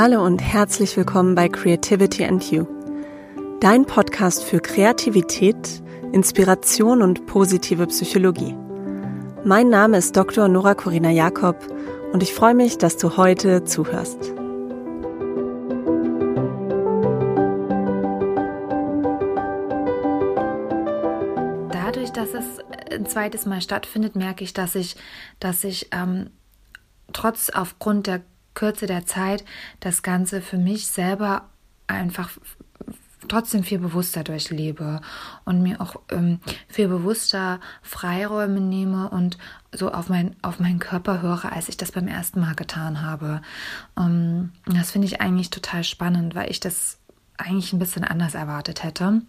Hallo und herzlich willkommen bei Creativity and You, dein Podcast für Kreativität, Inspiration und positive Psychologie. Mein Name ist Dr. Nora Corina Jakob und ich freue mich, dass du heute zuhörst. Dadurch, dass es ein zweites Mal stattfindet, merke ich, dass ich, dass ich ähm, trotz aufgrund der Kürze der Zeit das Ganze für mich selber einfach trotzdem viel bewusster durchlebe und mir auch ähm, viel bewusster Freiräume nehme und so auf, mein, auf meinen Körper höre, als ich das beim ersten Mal getan habe. Ähm, das finde ich eigentlich total spannend, weil ich das eigentlich ein bisschen anders erwartet hätte.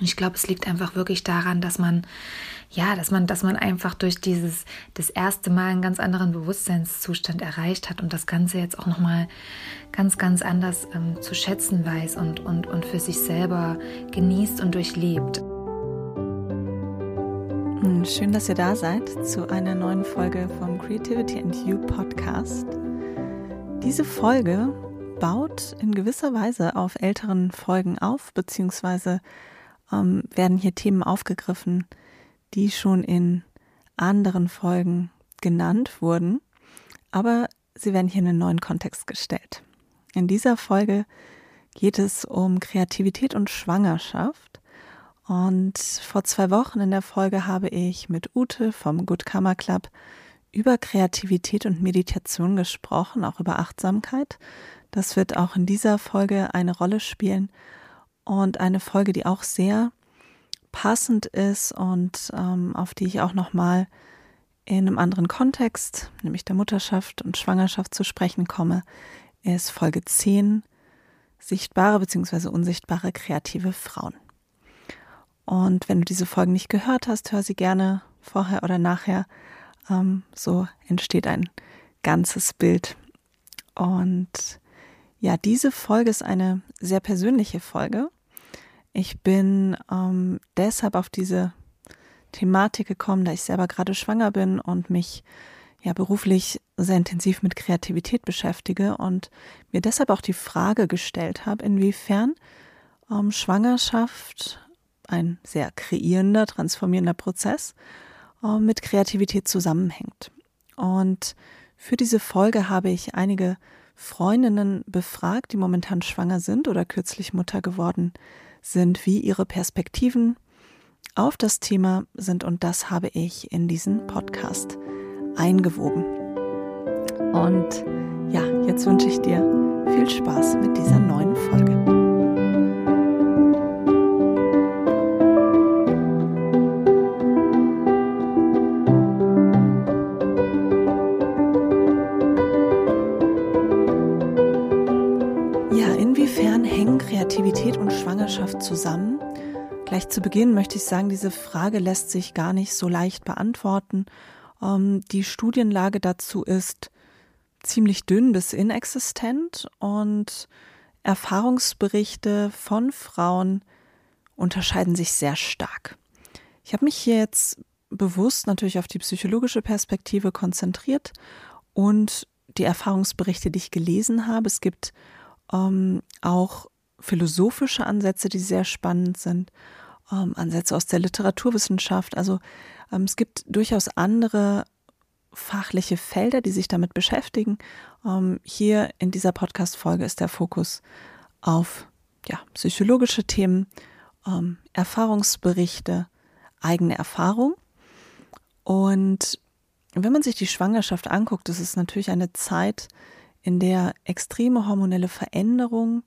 Ich glaube, es liegt einfach wirklich daran, dass man, ja, dass man, dass man einfach durch dieses, das erste Mal einen ganz anderen Bewusstseinszustand erreicht hat und das Ganze jetzt auch nochmal ganz, ganz anders ähm, zu schätzen weiß und, und, und für sich selber genießt und durchlebt. Hm, schön, dass ihr da seid zu einer neuen Folge vom Creativity and You Podcast. Diese Folge baut in gewisser Weise auf älteren Folgen auf, beziehungsweise ähm, werden hier Themen aufgegriffen, die schon in anderen Folgen genannt wurden, aber sie werden hier in einen neuen Kontext gestellt. In dieser Folge geht es um Kreativität und Schwangerschaft. Und vor zwei Wochen in der Folge habe ich mit Ute vom Good Karma Club über Kreativität und Meditation gesprochen, auch über Achtsamkeit. Das wird auch in dieser Folge eine Rolle spielen und eine Folge, die auch sehr passend ist und ähm, auf die ich auch nochmal in einem anderen Kontext, nämlich der Mutterschaft und Schwangerschaft zu sprechen komme, ist Folge 10, sichtbare bzw. unsichtbare kreative Frauen. Und wenn du diese Folgen nicht gehört hast, hör sie gerne vorher oder nachher. Ähm, so entsteht ein ganzes Bild. Und ja, diese Folge ist eine sehr persönliche Folge. Ich bin ähm, deshalb auf diese Thematik gekommen, da ich selber gerade schwanger bin und mich ja beruflich sehr intensiv mit Kreativität beschäftige und mir deshalb auch die Frage gestellt habe, inwiefern ähm, Schwangerschaft ein sehr kreierender, transformierender Prozess äh, mit Kreativität zusammenhängt. Und für diese Folge habe ich einige Freundinnen befragt, die momentan schwanger sind oder kürzlich Mutter geworden sind, wie ihre Perspektiven auf das Thema sind und das habe ich in diesen Podcast eingewoben. Und ja, jetzt wünsche ich dir viel Spaß mit dieser neuen Folge. Zu Beginn möchte ich sagen, diese Frage lässt sich gar nicht so leicht beantworten. Ähm, die Studienlage dazu ist ziemlich dünn bis inexistent und Erfahrungsberichte von Frauen unterscheiden sich sehr stark. Ich habe mich hier jetzt bewusst natürlich auf die psychologische Perspektive konzentriert und die Erfahrungsberichte, die ich gelesen habe. Es gibt ähm, auch philosophische Ansätze, die sehr spannend sind, ähm, Ansätze aus der Literaturwissenschaft. Also ähm, es gibt durchaus andere fachliche Felder, die sich damit beschäftigen. Ähm, hier in dieser Podcast-Folge ist der Fokus auf ja, psychologische Themen, ähm, Erfahrungsberichte, eigene Erfahrung. Und wenn man sich die Schwangerschaft anguckt, das ist natürlich eine Zeit, in der extreme hormonelle Veränderungen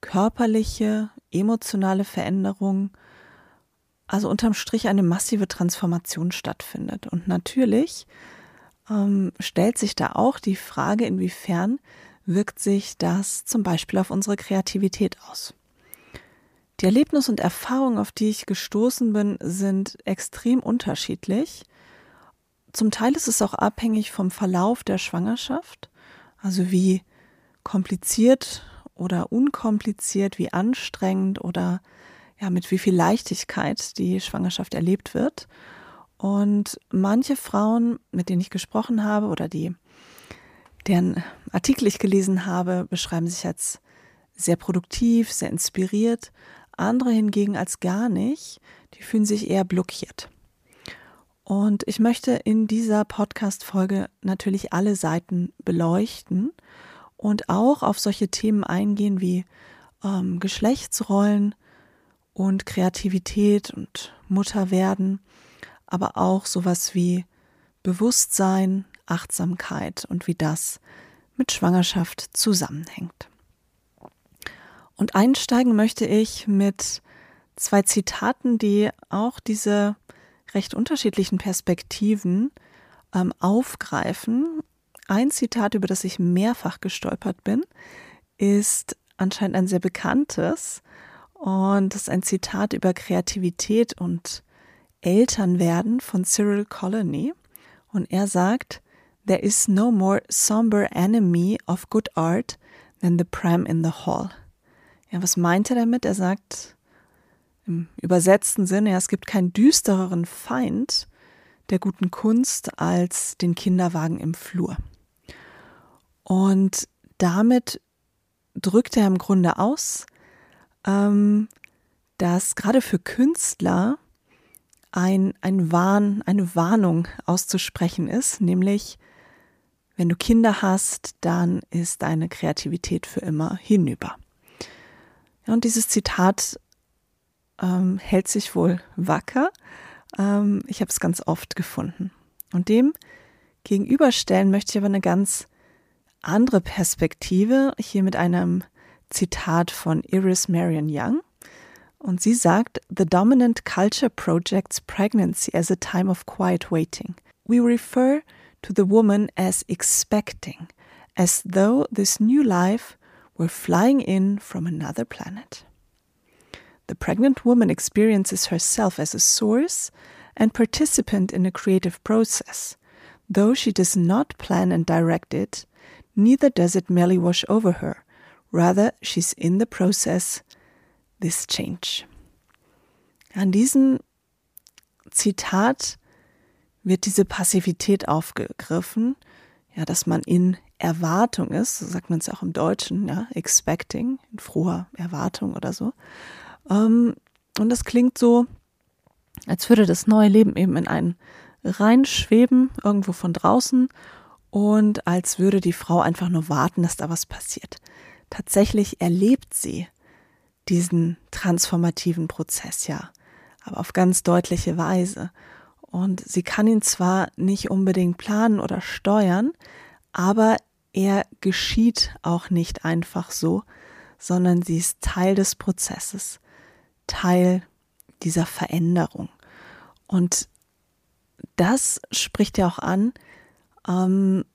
körperliche, emotionale Veränderung, also unterm Strich eine massive Transformation stattfindet. Und natürlich ähm, stellt sich da auch die Frage, inwiefern wirkt sich das zum Beispiel auf unsere Kreativität aus. Die Erlebnisse und Erfahrungen, auf die ich gestoßen bin, sind extrem unterschiedlich. Zum Teil ist es auch abhängig vom Verlauf der Schwangerschaft, also wie kompliziert oder unkompliziert, wie anstrengend oder ja, mit wie viel Leichtigkeit die Schwangerschaft erlebt wird. Und manche Frauen, mit denen ich gesprochen habe oder die deren Artikel ich gelesen habe, beschreiben sich als sehr produktiv, sehr inspiriert. Andere hingegen als gar nicht. Die fühlen sich eher blockiert. Und ich möchte in dieser Podcast-Folge natürlich alle Seiten beleuchten und auch auf solche Themen eingehen wie ähm, Geschlechtsrollen und Kreativität und Mutterwerden, aber auch sowas wie Bewusstsein, Achtsamkeit und wie das mit Schwangerschaft zusammenhängt. Und einsteigen möchte ich mit zwei Zitaten, die auch diese recht unterschiedlichen Perspektiven ähm, aufgreifen. Ein Zitat, über das ich mehrfach gestolpert bin, ist anscheinend ein sehr bekanntes und das ist ein Zitat über Kreativität und Elternwerden von Cyril Colony. Und er sagt, There is no more somber enemy of good art than the pram in the hall. Ja, was meint er damit? Er sagt im übersetzten Sinne, ja, es gibt keinen düstereren Feind der guten Kunst als den Kinderwagen im Flur. Und damit drückt er im Grunde aus, ähm, dass gerade für Künstler ein, ein Warn, eine Warnung auszusprechen ist, nämlich wenn du Kinder hast, dann ist deine Kreativität für immer hinüber. Ja, und dieses Zitat ähm, hält sich wohl wacker. Ähm, ich habe es ganz oft gefunden. Und dem gegenüberstellen möchte ich aber eine ganz andere Perspektive, hier mit einem Zitat von Iris Marion Young. Und sie sagt, The dominant culture projects pregnancy as a time of quiet waiting. We refer to the woman as expecting, as though this new life were flying in from another planet. The pregnant woman experiences herself as a source and participant in a creative process. Though she does not plan and direct it, neither does it merely wash over her. Rather, she's in the process, this change. An diesem Zitat wird diese Passivität aufgegriffen, ja, dass man in Erwartung ist, so sagt man es auch im Deutschen, ja, expecting, in froher Erwartung oder so. Ähm, und das klingt so, als würde das neue Leben eben in einen reinschweben, irgendwo von draußen, und als würde die Frau einfach nur warten, dass da was passiert. Tatsächlich erlebt sie diesen transformativen Prozess ja, aber auf ganz deutliche Weise. Und sie kann ihn zwar nicht unbedingt planen oder steuern, aber er geschieht auch nicht einfach so, sondern sie ist Teil des Prozesses, Teil dieser Veränderung. Und das spricht ja auch an, ähm,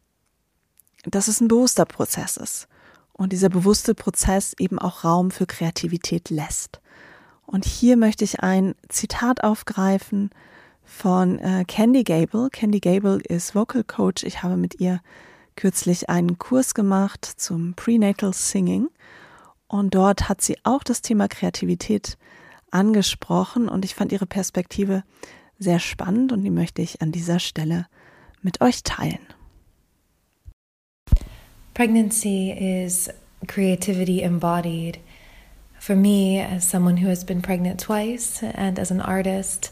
dass es ein bewusster Prozess ist und dieser bewusste Prozess eben auch Raum für Kreativität lässt. Und hier möchte ich ein Zitat aufgreifen von äh, Candy Gable. Candy Gable ist Vocal Coach. Ich habe mit ihr kürzlich einen Kurs gemacht zum Prenatal Singing und dort hat sie auch das Thema Kreativität angesprochen und ich fand ihre Perspektive sehr spannend und die möchte ich an dieser Stelle mit euch teilen. Pregnancy is creativity embodied. For me, as someone who has been pregnant twice and as an artist,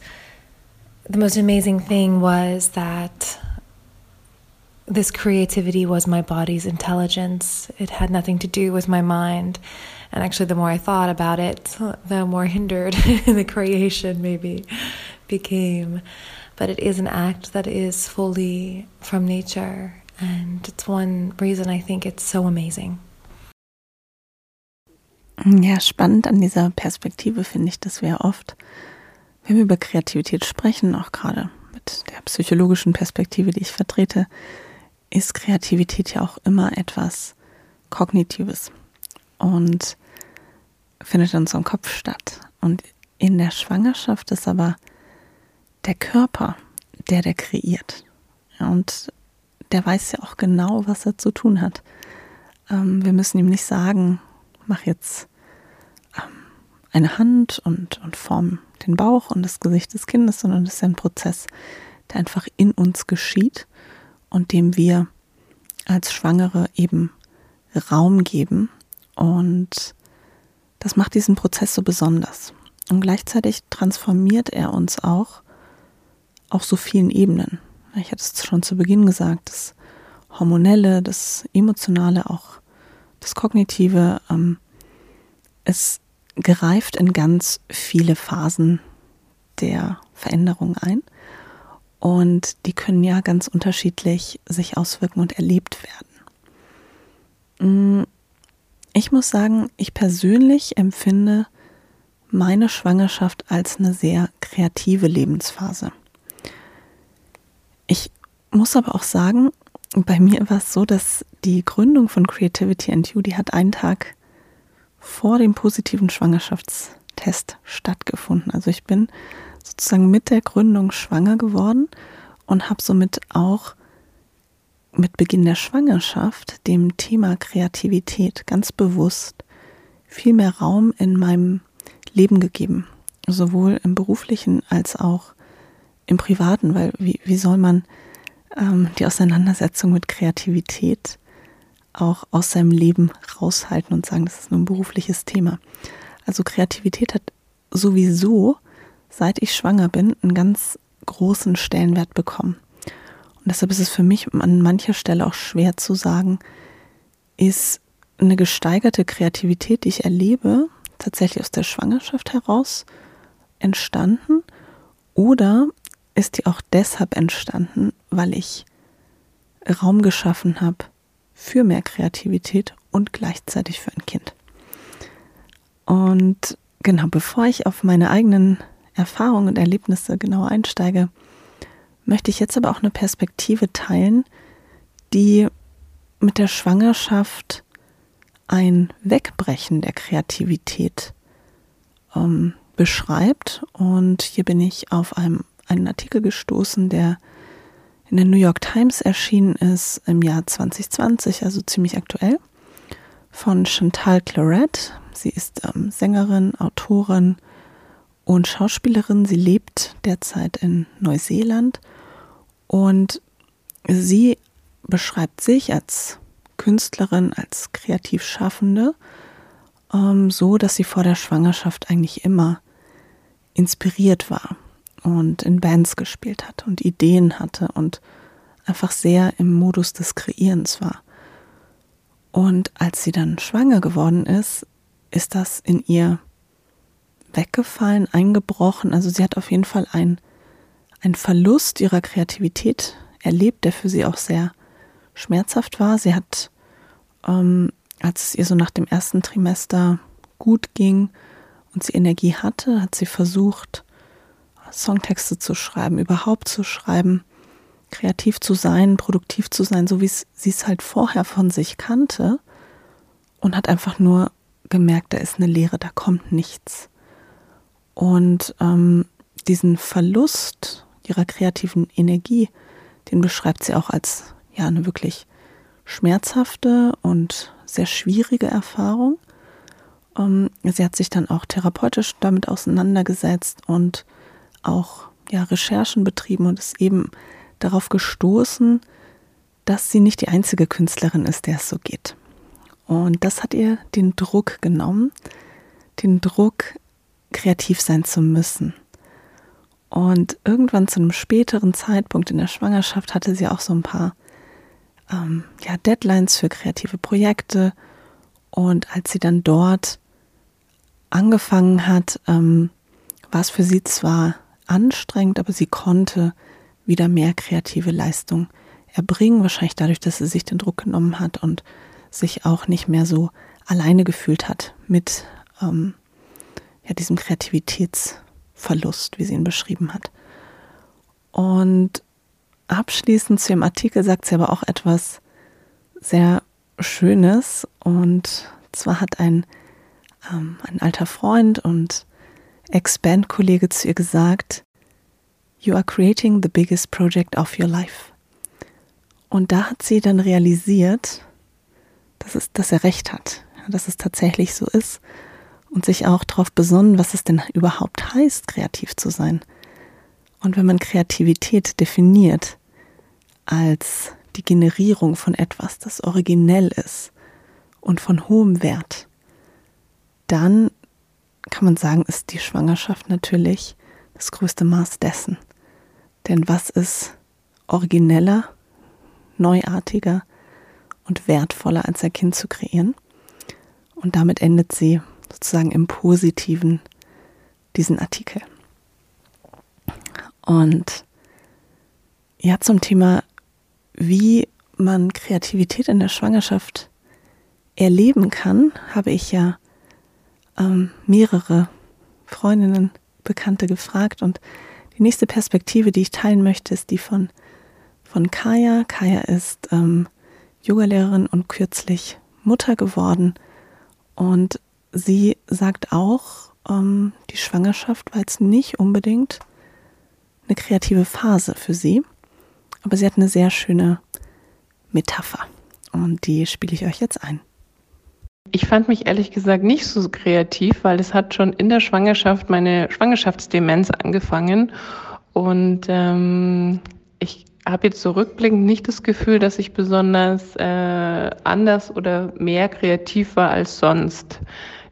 the most amazing thing was that this creativity was my body's intelligence. It had nothing to do with my mind. And actually, the more I thought about it, the more hindered the creation maybe became. But it is an act that is fully from nature. And it's one reason I think it's so amazing. Ja, spannend an dieser Perspektive finde ich, dass wir oft, wenn wir über Kreativität sprechen, auch gerade mit der psychologischen Perspektive, die ich vertrete, ist Kreativität ja auch immer etwas Kognitives und findet in unserem Kopf statt. Und in der Schwangerschaft ist aber der Körper, der der kreiert. Und der weiß ja auch genau, was er zu tun hat. Ähm, wir müssen ihm nicht sagen, mach jetzt ähm, eine Hand und, und form den Bauch und das Gesicht des Kindes, sondern das ist ein Prozess, der einfach in uns geschieht und dem wir als Schwangere eben Raum geben und das macht diesen Prozess so besonders. Und gleichzeitig transformiert er uns auch auf so vielen Ebenen. Ich hatte es schon zu Beginn gesagt, das Hormonelle, das Emotionale, auch das Kognitive, ähm, es gereift in ganz viele Phasen der Veränderung ein. Und die können ja ganz unterschiedlich sich auswirken und erlebt werden. Mm, ich muss sagen, ich persönlich empfinde meine Schwangerschaft als eine sehr kreative Lebensphase. Ich muss aber auch sagen, bei mir war es so, dass die Gründung von Creativity and You, die hat einen Tag vor dem positiven Schwangerschaftstest stattgefunden. Also ich bin sozusagen mit der Gründung schwanger geworden und habe somit auch mit Beginn der Schwangerschaft dem Thema Kreativität ganz bewusst viel mehr Raum in meinem Leben gegeben, sowohl im beruflichen als auch im privaten, weil wie, wie soll man ähm, die Auseinandersetzung mit Kreativität auch aus seinem Leben raushalten und sagen, das ist nur ein berufliches Thema. Also Kreativität hat sowieso, seit ich schwanger bin, einen ganz großen Stellenwert bekommen. Und deshalb ist es für mich an mancher Stelle auch schwer zu sagen, ist eine gesteigerte Kreativität, die ich erlebe, tatsächlich aus der Schwangerschaft heraus entstanden oder ist die auch deshalb entstanden, weil ich Raum geschaffen habe für mehr Kreativität und gleichzeitig für ein Kind. Und genau, bevor ich auf meine eigenen Erfahrungen und Erlebnisse genauer einsteige, möchte ich jetzt aber auch eine Perspektive teilen, die mit der Schwangerschaft ein Wegbrechen der Kreativität ähm, beschreibt. Und hier bin ich auf einem, einen Artikel gestoßen, der in der New York Times erschienen ist im Jahr 2020, also ziemlich aktuell, von Chantal Claret. Sie ist ähm, Sängerin, Autorin und Schauspielerin. Sie lebt derzeit in Neuseeland und sie beschreibt sich als Künstlerin, als kreativ Schaffende, ähm, so dass sie vor der Schwangerschaft eigentlich immer inspiriert war und in Bands gespielt hat und Ideen hatte und einfach sehr im Modus des Kreierens war. Und als sie dann schwanger geworden ist, ist das in ihr weggefallen, eingebrochen. Also sie hat auf jeden Fall einen Verlust ihrer Kreativität erlebt, der für sie auch sehr schmerzhaft war. Sie hat, ähm, als es ihr so nach dem ersten Trimester gut ging und sie Energie hatte, hat sie versucht, Songtexte zu schreiben, überhaupt zu schreiben, kreativ zu sein, produktiv zu sein, so wie sie es halt vorher von sich kannte und hat einfach nur gemerkt, da ist eine Leere, da kommt nichts. Und ähm, diesen Verlust ihrer kreativen Energie, den beschreibt sie auch als ja eine wirklich schmerzhafte und sehr schwierige Erfahrung. Ähm, sie hat sich dann auch therapeutisch damit auseinandergesetzt und auch ja, Recherchen betrieben und ist eben darauf gestoßen, dass sie nicht die einzige Künstlerin ist, der es so geht. Und das hat ihr den Druck genommen, den Druck, kreativ sein zu müssen. Und irgendwann zu einem späteren Zeitpunkt in der Schwangerschaft hatte sie auch so ein paar ähm, ja, Deadlines für kreative Projekte. Und als sie dann dort angefangen hat, ähm, war es für sie zwar anstrengend, aber sie konnte wieder mehr kreative Leistung erbringen, wahrscheinlich dadurch, dass sie sich den Druck genommen hat und sich auch nicht mehr so alleine gefühlt hat mit ähm, ja, diesem Kreativitätsverlust, wie sie ihn beschrieben hat. Und abschließend zu ihrem Artikel sagt sie aber auch etwas sehr Schönes. Und zwar hat ein, ähm, ein alter Freund und Ex-Band-Kollege zu ihr gesagt, You are creating the biggest project of your life. Und da hat sie dann realisiert, dass, es, dass er recht hat, dass es tatsächlich so ist und sich auch darauf besonnen, was es denn überhaupt heißt, kreativ zu sein. Und wenn man Kreativität definiert als die Generierung von etwas, das originell ist und von hohem Wert, dann kann man sagen, ist die Schwangerschaft natürlich das größte Maß dessen. Denn was ist origineller, neuartiger und wertvoller als ein Kind zu kreieren? Und damit endet sie sozusagen im Positiven diesen Artikel. Und ja, zum Thema, wie man Kreativität in der Schwangerschaft erleben kann, habe ich ja ähm, mehrere Freundinnen, Bekannte gefragt. Und die nächste Perspektive, die ich teilen möchte, ist die von, von Kaya. Kaya ist ähm, Yogalehrerin und kürzlich Mutter geworden. Und sie sagt auch, ähm, die Schwangerschaft war jetzt nicht unbedingt eine kreative Phase für sie. Aber sie hat eine sehr schöne Metapher. Und die spiele ich euch jetzt ein. Ich fand mich ehrlich gesagt nicht so kreativ, weil es hat schon in der Schwangerschaft meine Schwangerschaftsdemenz angefangen. Und ähm, ich habe jetzt zurückblickend so nicht das Gefühl, dass ich besonders äh, anders oder mehr kreativ war als sonst.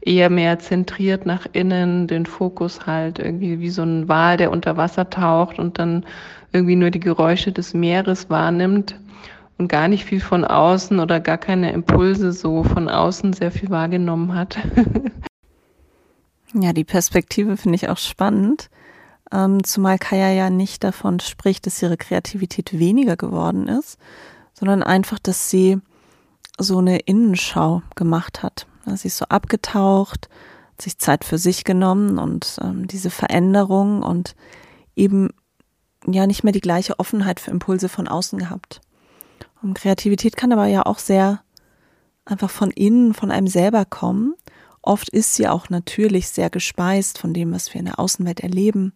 Eher mehr zentriert nach innen, den Fokus halt irgendwie wie so ein Wal, der unter Wasser taucht und dann irgendwie nur die Geräusche des Meeres wahrnimmt gar nicht viel von außen oder gar keine Impulse so von außen sehr viel wahrgenommen hat. ja, die Perspektive finde ich auch spannend. Ähm, zumal Kaya ja nicht davon spricht, dass ihre Kreativität weniger geworden ist, sondern einfach, dass sie so eine Innenschau gemacht hat. Sie ist so abgetaucht, hat sich Zeit für sich genommen und ähm, diese Veränderung und eben ja nicht mehr die gleiche Offenheit für Impulse von außen gehabt. Und Kreativität kann aber ja auch sehr einfach von innen, von einem selber kommen. Oft ist sie auch natürlich sehr gespeist von dem, was wir in der Außenwelt erleben.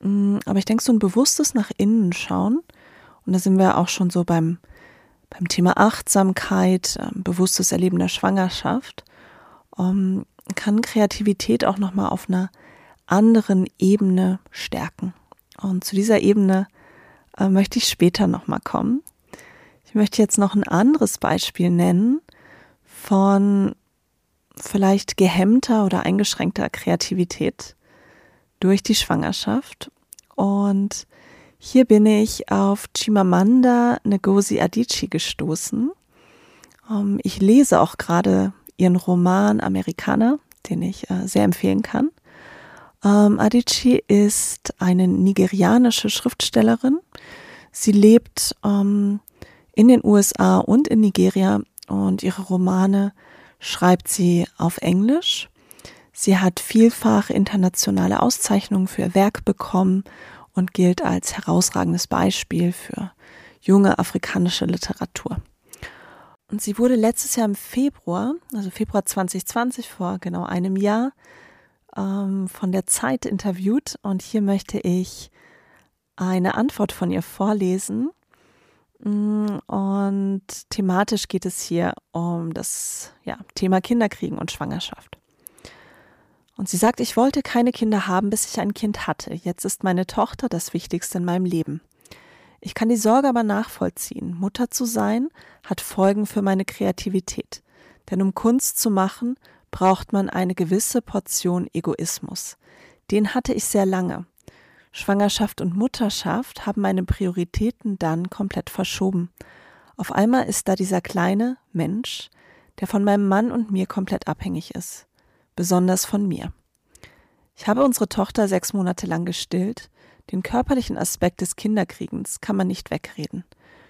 Mm, aber ich denke, so ein bewusstes nach innen schauen, und da sind wir auch schon so beim, beim Thema Achtsamkeit, ähm, bewusstes Erleben der Schwangerschaft, ähm, kann Kreativität auch nochmal auf einer anderen Ebene stärken. Und zu dieser Ebene äh, möchte ich später nochmal kommen. Ich möchte jetzt noch ein anderes Beispiel nennen von vielleicht gehemmter oder eingeschränkter Kreativität durch die Schwangerschaft. Und hier bin ich auf Chimamanda Ngozi Adichie gestoßen. Ähm, ich lese auch gerade ihren Roman Amerikaner, den ich äh, sehr empfehlen kann. Ähm, Adichie ist eine nigerianische Schriftstellerin. Sie lebt ähm, in den USA und in Nigeria und ihre Romane schreibt sie auf Englisch. Sie hat vielfach internationale Auszeichnungen für ihr Werk bekommen und gilt als herausragendes Beispiel für junge afrikanische Literatur. Und sie wurde letztes Jahr im Februar, also Februar 2020, vor genau einem Jahr, ähm, von der Zeit interviewt. Und hier möchte ich eine Antwort von ihr vorlesen. Mm, und thematisch geht es hier um das ja, Thema Kinderkriegen und Schwangerschaft. Und sie sagt, ich wollte keine Kinder haben, bis ich ein Kind hatte. Jetzt ist meine Tochter das Wichtigste in meinem Leben. Ich kann die Sorge aber nachvollziehen. Mutter zu sein hat Folgen für meine Kreativität. Denn um Kunst zu machen, braucht man eine gewisse Portion Egoismus. Den hatte ich sehr lange. Schwangerschaft und Mutterschaft haben meine Prioritäten dann komplett verschoben. Auf einmal ist da dieser kleine Mensch, der von meinem Mann und mir komplett abhängig ist, besonders von mir. Ich habe unsere Tochter sechs Monate lang gestillt. Den körperlichen Aspekt des Kinderkriegens kann man nicht wegreden.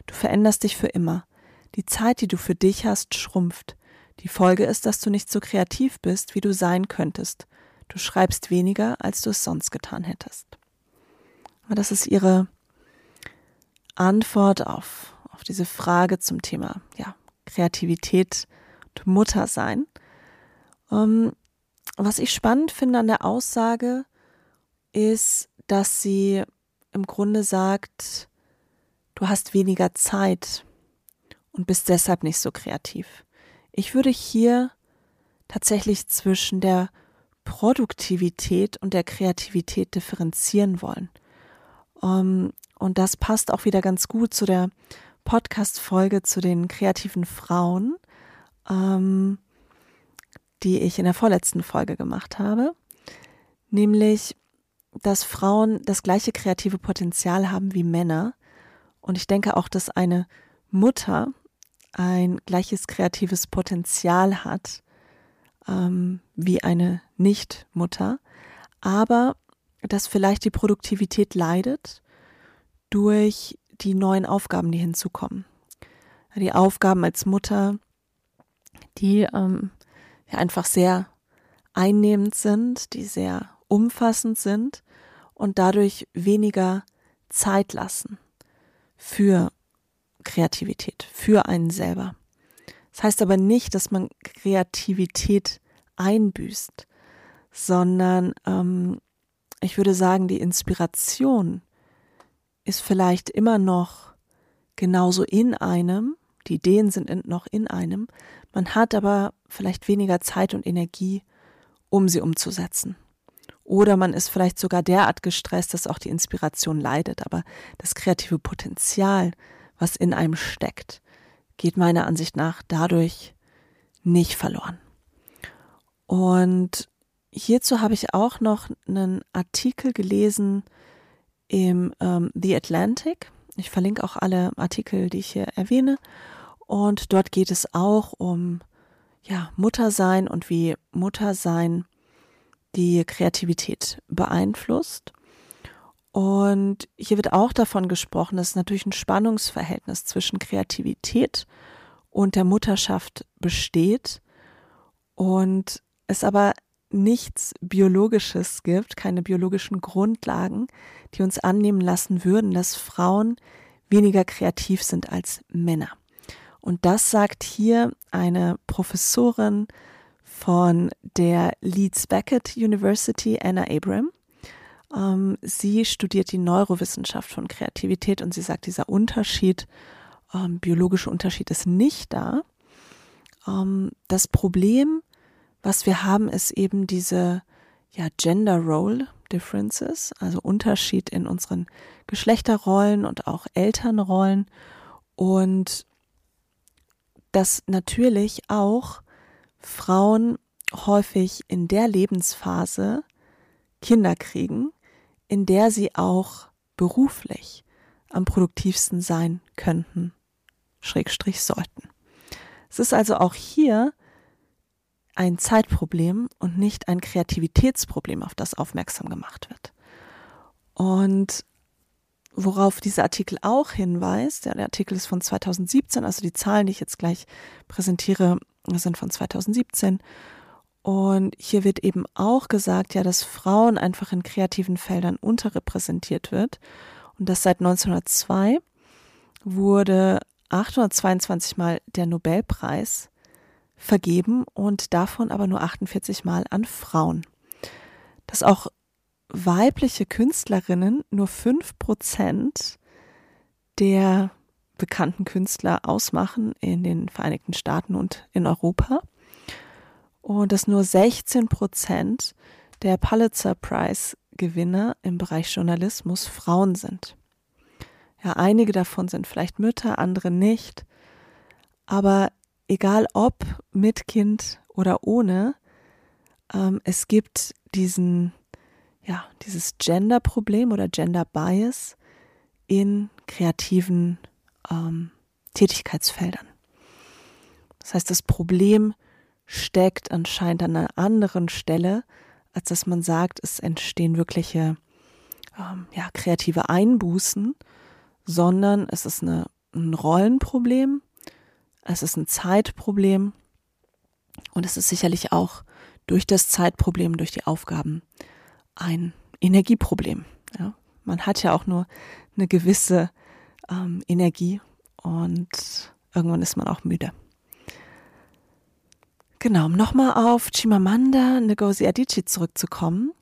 Du veränderst dich für immer. Die Zeit, die du für dich hast, schrumpft. Die Folge ist, dass du nicht so kreativ bist, wie du sein könntest. Du schreibst weniger, als du es sonst getan hättest. Das ist ihre Antwort auf, auf diese Frage zum Thema ja, Kreativität und Muttersein. Um, ähm, was ich spannend finde an der Aussage ist, dass sie im Grunde sagt, du hast weniger Zeit und bist deshalb nicht so kreativ. Ich würde hier tatsächlich zwischen der Produktivität und der Kreativität differenzieren wollen. Um, ähm, und das passt auch wieder ganz gut zu der Podcast-Folge zu den kreativen Frauen, ähm, die ich in der vorletzten Folge gemacht habe. Nämlich, dass Frauen das gleiche kreative Potenzial haben wie Männer. Und ich denke auch, dass eine Mutter ein gleiches kreatives Potenzial hat ähm, wie eine Nichtmutter, aber dass vielleicht die Produktivität leidet durch die neuen Aufgaben, die hinzukommen. Die Aufgaben als Mutter, die ähm, ja einfach sehr einnehmend sind, die sehr umfassend sind und dadurch weniger Zeit lassen für Kreativität, für einen selber. Das heißt aber nicht, dass man Kreativität einbüßt, sondern ähm, ich würde sagen, die Inspiration ist vielleicht immer noch genauso in einem, die Ideen sind noch in einem, man hat aber vielleicht weniger Zeit und Energie, um sie umzusetzen. Oder man ist vielleicht sogar derart gestresst, dass auch die Inspiration leidet, aber das kreative Potenzial, was in einem steckt, geht meiner Ansicht nach dadurch nicht verloren. Und hierzu habe ich auch noch einen Artikel gelesen im ähm, The Atlantic. Ich verlinke auch alle Artikel, die ich hier erwähne. Und dort geht es auch um ja, Muttersein und wie Muttersein die Kreativität beeinflusst. Und hier wird auch davon gesprochen, dass natürlich ein Spannungsverhältnis zwischen Kreativität und der Mutterschaft besteht und es aber nichts Biologisches gibt, keine biologischen Grundlagen, die uns annehmen lassen würden, dass Frauen weniger kreativ sind als Männer. Und das sagt hier eine Professorin von der Leeds Beckett University, Anna Abram. Ähm, sie studiert die Neurowissenschaft von Kreativität und sie sagt, dieser Unterschied, ähm, biologische Unterschied ist nicht da. Ähm, das Problem, was wir haben, ist eben diese ja, Gender Role Differences, also Unterschied in unseren Geschlechterrollen und auch Elternrollen und dass natürlich auch Frauen häufig in der Lebensphase Kinder kriegen, in der sie auch beruflich am produktivsten sein könnten, Schrägstrich sollten. Es ist also auch hier ein Zeitproblem und nicht ein Kreativitätsproblem, auf das aufmerksam gemacht wird. Und worauf dieser Artikel auch hinweist, der Artikel ist von 2017, also die Zahlen, die ich jetzt gleich präsentiere, sind von 2017 und hier wird eben auch gesagt, ja, dass Frauen einfach in kreativen Feldern unterrepräsentiert wird. Und dass seit 1902 wurde 822 Mal der Nobelpreis vergeben und davon aber nur 48 Mal an Frauen. Dass auch weibliche Künstlerinnen nur fünf Prozent der bekannten Künstler ausmachen in den Vereinigten Staaten und in Europa und dass nur 16 Prozent der Pulitzer Prize Gewinner im Bereich Journalismus Frauen sind. Ja, einige davon sind vielleicht Mütter, andere nicht. Aber egal ob mit Kind oder ohne, ähm, es gibt diesen, ja, dieses Gender-Problem oder Gender-Bias in kreativen ähm, Tätigkeitsfeldern. Das heißt, das Problem steckt anscheinend an einer anderen Stelle, als dass man sagt, es entstehen wirkliche ähm, ja, kreative Einbußen, sondern es ist eine, ein Rollenproblem, es ist ein Zeitproblem und es ist sicherlich auch durch das Zeitproblem, durch die Aufgaben ein Energieproblem. Ja? Man hat ja auch nur eine gewisse ähm, Energie und irgendwann ist man auch müde. Genau, um nochmal auf Chimamanda Ngozi Adichie zurückzukommen.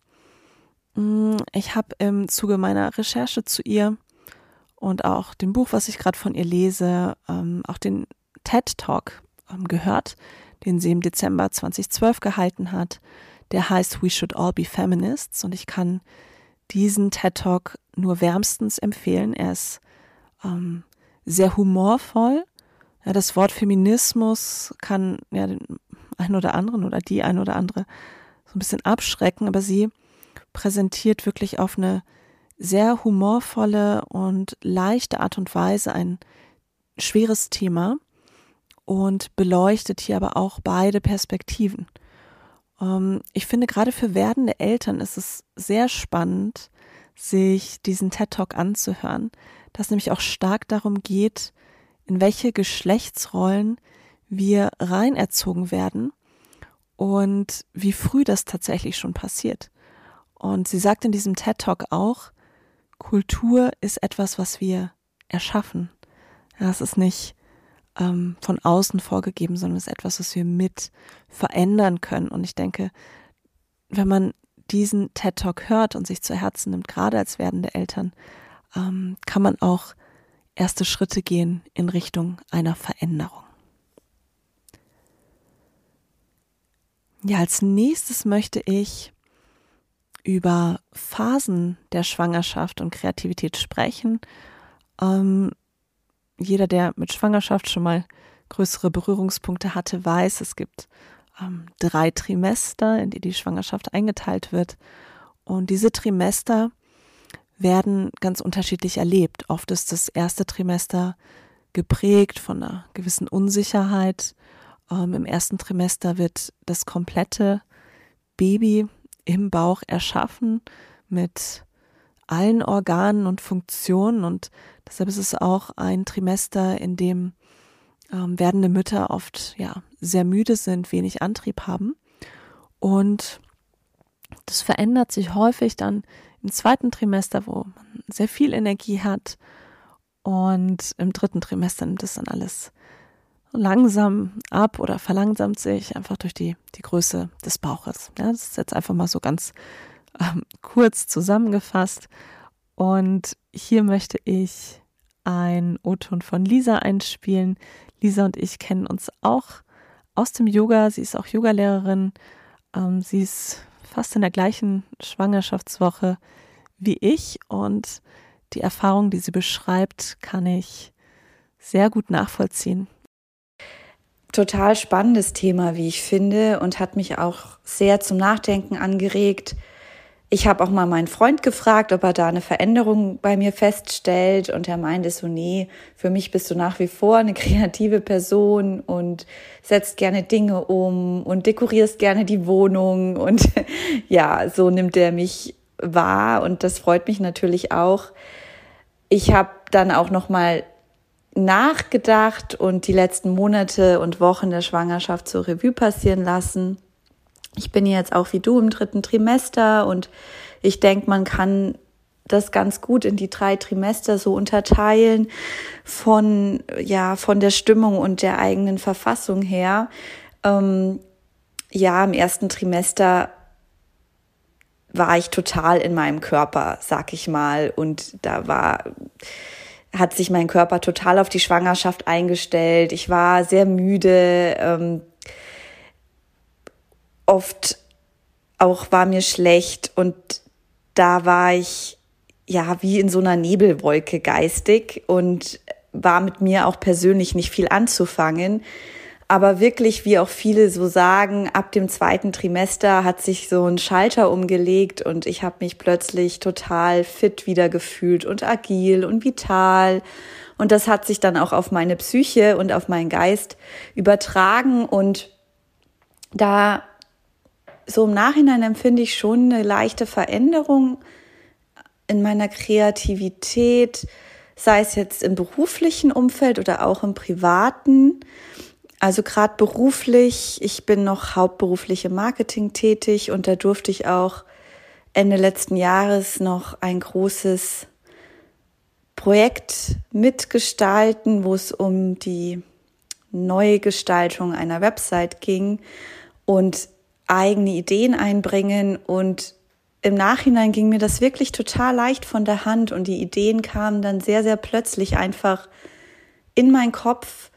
Mm, ich habe im Zuge meiner Recherche zu ihr und auch dem Buch, was ich gerade von ihr lese, ähm, auch den TED Talk ähm, gehört, den sie im Dezember 2012 gehalten hat. Der heißt We Should All Be Feminists und ich kann diesen TED Talk nur wärmstens empfehlen. Er ist ähm, sehr humorvoll. Ja, das Wort Feminismus kann ja den einen oder anderen oder die ein oder andere so ein bisschen abschrecken, aber sie präsentiert wirklich auf eine sehr humorvolle und leichte Art und Weise ein schweres Thema und beleuchtet hier aber auch beide Perspektiven. Ähm, ich finde, gerade für werdende Eltern ist es sehr spannend, sich diesen TED Talk anzuhören, dass nämlich auch stark darum geht, in welche Geschlechtsrollen wir reinerzogen werden und wie früh das tatsächlich schon passiert. Und sie sagt in diesem TED Talk auch, Kultur ist etwas, was wir erschaffen. Ja, es ist nicht ähm, von außen vorgegeben, sondern es ist etwas, was wir mit verändern können. Und ich denke, wenn man diesen TED Talk hört und sich zu Herzen nimmt, gerade als werdende Eltern, ähm, kann man auch erste Schritte gehen in Richtung einer Veränderung. Ja, als nächstes möchte ich über Phasen der Schwangerschaft und Kreativität sprechen. Ähm, jeder, der mit Schwangerschaft schon mal größere Berührungspunkte hatte, weiß, es gibt ähm, drei Trimester, in die die Schwangerschaft eingeteilt wird. Und diese Trimester werden ganz unterschiedlich erlebt. Oft ist das erste Trimester geprägt von einer gewissen Unsicherheit. Ähm, Im ersten Trimester wird das komplette Baby im Bauch erschaffen mit allen Organen und Funktionen und deshalb ist es auch ein Trimester, in dem ähm, werdende Mütter oft ja sehr müde sind, wenig Antrieb haben und das verändert sich häufig dann im zweiten Trimester, wo man sehr viel Energie hat und im dritten Trimester nimmt es dann alles langsam ab oder verlangsamt sich einfach durch die, die Größe des Bauches. Ja, das ist jetzt einfach mal so ganz ähm, kurz zusammengefasst. Und hier möchte ich ein O-Ton von Lisa einspielen. Lisa und ich kennen uns auch aus dem Yoga. Sie ist auch Yogalehrerin. Ähm, sie ist fast in der gleichen Schwangerschaftswoche wie ich und die Erfahrung, die sie beschreibt, kann ich sehr gut nachvollziehen total spannendes Thema, wie ich finde, und hat mich auch sehr zum Nachdenken angeregt. Ich habe auch mal meinen Freund gefragt, ob er da eine Veränderung bei mir feststellt, und er meinte so, nee, für mich bist du nach wie vor eine kreative Person und setzt gerne Dinge um und dekorierst gerne die Wohnung und ja, so nimmt er mich wahr und das freut mich natürlich auch. Ich habe dann auch noch mal nachgedacht und die letzten Monate und Wochen der Schwangerschaft zur Revue passieren lassen. Ich bin jetzt auch wie du im dritten Trimester und ich denke, man kann das ganz gut in die drei Trimester so unterteilen von, ja, von der Stimmung und der eigenen Verfassung her. Ähm, ja, im ersten Trimester war ich total in meinem Körper, sag ich mal, und da war, hat sich mein Körper total auf die Schwangerschaft eingestellt. Ich war sehr müde. Ähm, oft auch war mir schlecht und da war ich ja wie in so einer Nebelwolke geistig und war mit mir auch persönlich nicht viel anzufangen. Aber wirklich, wie auch viele so sagen, ab dem zweiten Trimester hat sich so ein Schalter umgelegt und ich habe mich plötzlich total fit wieder gefühlt und agil und vital. Und das hat sich dann auch auf meine Psyche und auf meinen Geist übertragen. Und da so im Nachhinein empfinde ich schon eine leichte Veränderung in meiner Kreativität, sei es jetzt im beruflichen Umfeld oder auch im privaten. Also gerade beruflich, ich bin noch hauptberuflich im Marketing tätig und da durfte ich auch Ende letzten Jahres noch ein großes Projekt mitgestalten, wo es um die Neugestaltung einer Website ging und eigene Ideen einbringen und im Nachhinein ging mir das wirklich total leicht von der Hand und die Ideen kamen dann sehr, sehr plötzlich einfach in meinen Kopf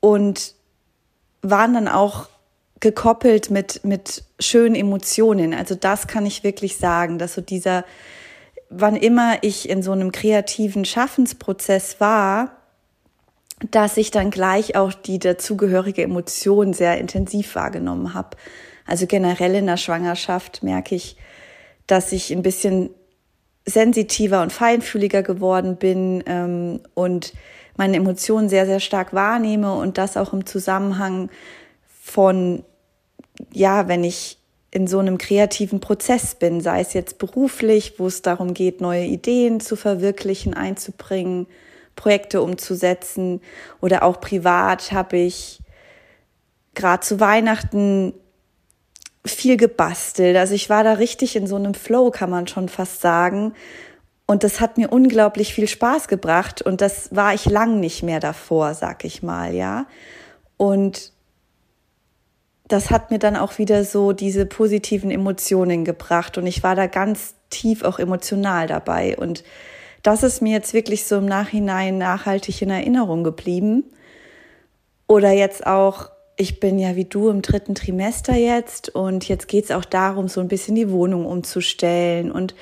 und waren dann auch gekoppelt mit, mit schönen Emotionen. Also das kann ich wirklich sagen, dass so dieser, wann immer ich in so einem kreativen Schaffensprozess war, dass ich dann gleich auch die dazugehörige Emotion sehr intensiv wahrgenommen habe. Also generell in der Schwangerschaft merke ich, dass ich ein bisschen sensitiver und feinfühliger geworden bin ähm, und meine Emotionen sehr, sehr stark wahrnehme und das auch im Zusammenhang von, ja, wenn ich in so einem kreativen Prozess bin, sei es jetzt beruflich, wo es darum geht, neue Ideen zu verwirklichen, einzubringen, Projekte umzusetzen oder auch privat habe ich gerade zu Weihnachten viel gebastelt. Also ich war da richtig in so einem Flow, kann man schon fast sagen. Und das hat mir unglaublich viel Spaß gebracht und das war ich lang nicht mehr davor, sag ich mal, ja. Und das hat mir dann auch wieder so diese positiven Emotionen gebracht und ich war da ganz tief auch emotional dabei und das ist mir jetzt wirklich so im Nachhinein nachhaltig in Erinnerung geblieben. Oder jetzt auch, ich bin ja wie du im dritten Trimester jetzt und jetzt geht es auch darum, so ein bisschen die Wohnung umzustellen und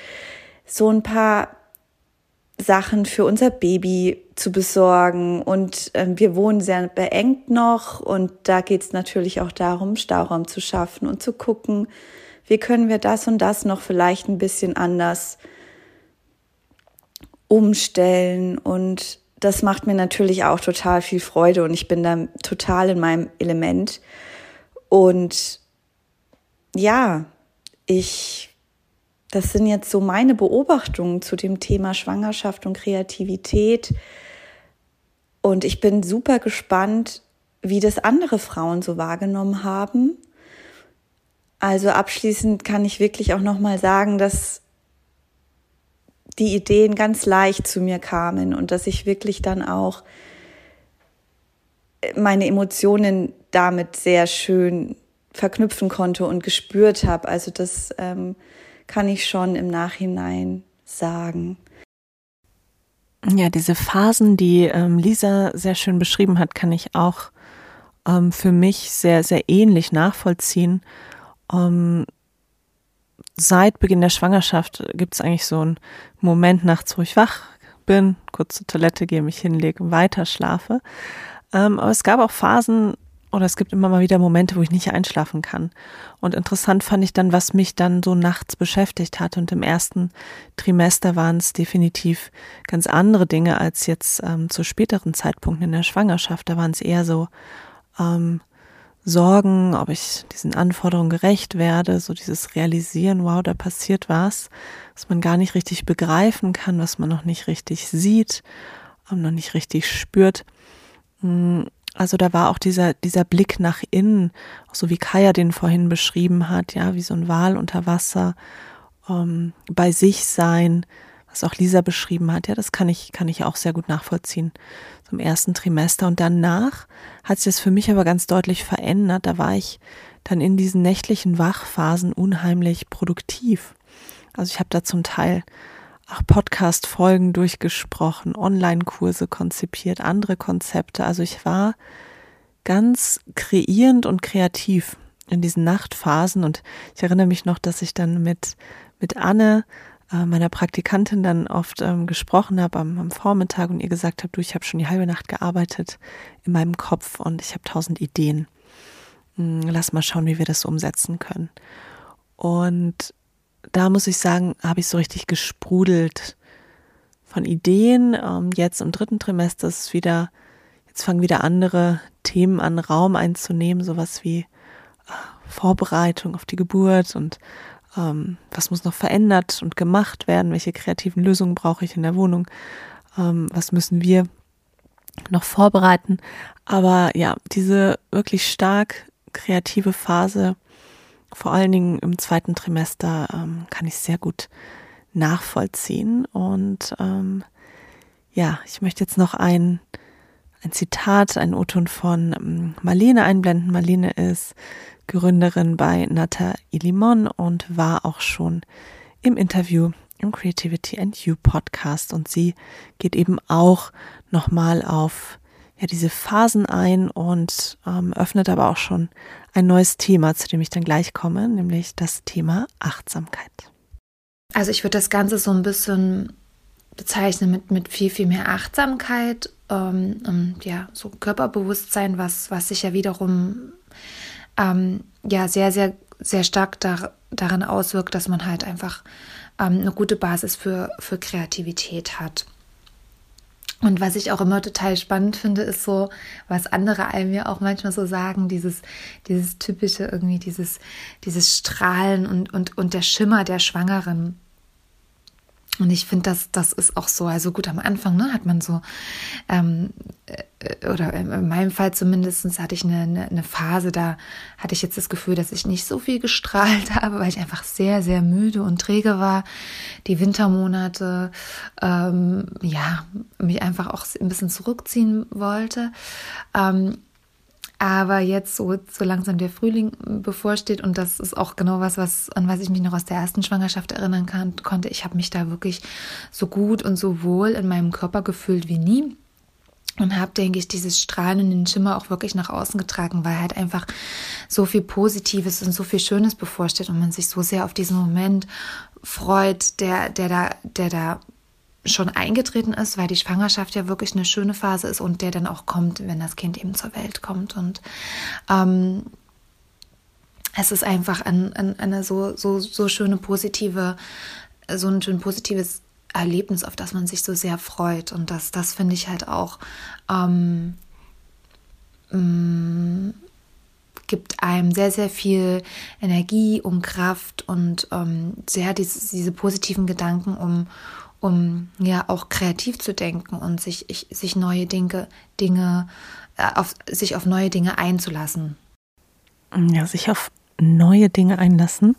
so ein paar Sachen für unser Baby zu besorgen. Und äh, wir wohnen sehr beengt noch und da geht es natürlich auch darum, Stauraum zu schaffen und zu gucken, wie können wir das und das noch vielleicht ein bisschen anders umstellen. Und das macht mir natürlich auch total viel Freude und ich bin da total in meinem Element. Und ja, ich das sind jetzt so meine Beobachtungen zu dem Thema Schwangerschaft und Kreativität. Und ich bin super gespannt, wie das andere Frauen so wahrgenommen haben. Also abschließend kann ich wirklich auch noch mal sagen, dass die Ideen ganz leicht zu mir kamen und dass ich wirklich dann auch meine Emotionen damit sehr schön verknüpfen konnte und gespürt habe. Also das ähm, kann ich schon im Nachhinein sagen. Ja, diese Phasen, die ähm, Lisa sehr schön beschrieben hat, kann ich auch ähm, für mich sehr, sehr ähnlich nachvollziehen. Ähm, seit Beginn der Schwangerschaft gibt es eigentlich so einen Moment nachts, wo ich wach bin, kurz zur Toilette gehe, mich hinlege, weiter schlafe. Ähm, aber es gab auch Phasen, oder es gibt immer mal wieder Momente, wo ich nicht einschlafen kann. Und interessant fand ich dann, was mich dann so nachts beschäftigt hat. Und im ersten Trimester waren es definitiv ganz andere Dinge als jetzt ähm, zu späteren Zeitpunkten in der Schwangerschaft. Da waren es eher so ähm, Sorgen, ob ich diesen Anforderungen gerecht werde, so dieses Realisieren, wow, da passiert was, was man gar nicht richtig begreifen kann, was man noch nicht richtig sieht, ähm, noch nicht richtig spürt. Hm, also da war auch dieser, dieser Blick nach innen, so wie Kaya den vorhin beschrieben hat, ja, wie so ein Wal unter Wasser, ähm, bei sich sein, was auch Lisa beschrieben hat, ja, das kann ich, kann ich auch sehr gut nachvollziehen. Zum ersten Trimester und danach hat sich das für mich aber ganz deutlich verändert. Da war ich dann in diesen nächtlichen Wachphasen unheimlich produktiv. Also ich habe da zum Teil auch Podcast-Folgen durchgesprochen, Online-Kurse konzipiert, andere Konzepte. Also ich war ganz kreierend und kreativ in diesen Nachtphasen und ich erinnere mich noch, dass ich dann mit, mit Anne, meiner Praktikantin, dann oft ähm, gesprochen habe am, am Vormittag und ihr gesagt habe, du, ich habe schon die halbe Nacht gearbeitet in meinem Kopf und ich habe tausend Ideen. Hm, lass mal schauen, wie wir das umsetzen können. Und da muss ich sagen, habe ich so richtig gesprudelt von Ideen. Ähm, jetzt im dritten Trimester ist es wieder, jetzt fangen wieder andere Themen an, Raum einzunehmen, sowas wie äh, Vorbereitung auf die Geburt und ähm, was muss noch verändert und gemacht werden, welche kreativen Lösungen brauche ich in der Wohnung, ähm, was müssen wir noch vorbereiten. Aber ja, diese wirklich stark kreative Phase vor allen Dingen im zweiten Trimester ähm, kann ich sehr gut nachvollziehen. Und ähm, ja, ich möchte jetzt noch ein, ein Zitat, ein O-Ton von ähm, Marlene einblenden. Marlene ist Gründerin bei Nata Ilimon und war auch schon im Interview im Creativity and You Podcast und sie geht eben auch nochmal auf ja diese Phasen ein und ähm, öffnet aber auch schon ein neues Thema, zu dem ich dann gleich komme, nämlich das Thema Achtsamkeit. Also ich würde das Ganze so ein bisschen bezeichnen mit, mit viel, viel mehr Achtsamkeit ähm, um, ja, so Körperbewusstsein, was, was sich ja wiederum ähm, ja sehr, sehr, sehr stark da, daran auswirkt, dass man halt einfach ähm, eine gute Basis für, für Kreativität hat. Und was ich auch immer total spannend finde, ist so, was andere einem ja auch manchmal so sagen, dieses, dieses typische irgendwie, dieses, dieses Strahlen und, und, und der Schimmer der Schwangeren. Und ich finde, das, das ist auch so. Also gut, am Anfang ne, hat man so, ähm, äh, oder in meinem Fall zumindest hatte ich eine, eine, eine, Phase, da hatte ich jetzt das Gefühl, dass ich nicht so viel gestrahlt habe, weil ich einfach sehr, sehr müde und träge war. Die Wintermonate, ähm, ja, mich einfach auch ein bisschen zurückziehen wollte. Ähm, aber jetzt so, so langsam der Frühling bevorsteht und das ist auch genau was, was an was ich mich noch aus der ersten Schwangerschaft erinnern kann, konnte. Ich habe mich da wirklich so gut und so wohl in meinem Körper gefühlt wie nie und habe, denke ich, dieses strahlenden Schimmer auch wirklich nach außen getragen, weil halt einfach so viel Positives und so viel Schönes bevorsteht und man sich so sehr auf diesen Moment freut, der, der da, der da schon eingetreten ist, weil die Schwangerschaft ja wirklich eine schöne Phase ist und der dann auch kommt, wenn das Kind eben zur Welt kommt. Und ähm, es ist einfach ein, ein, eine so, so, so schöne positive, so ein schön positives Erlebnis, auf das man sich so sehr freut. Und das, das finde ich halt auch ähm, mm, gibt einem sehr, sehr viel Energie und Kraft und ähm, sehr diese, diese positiven Gedanken, um, um ja auch kreativ zu denken und sich, ich, sich neue Dinge, Dinge äh, auf, sich auf neue Dinge einzulassen. Ja, sich auf neue Dinge einlassen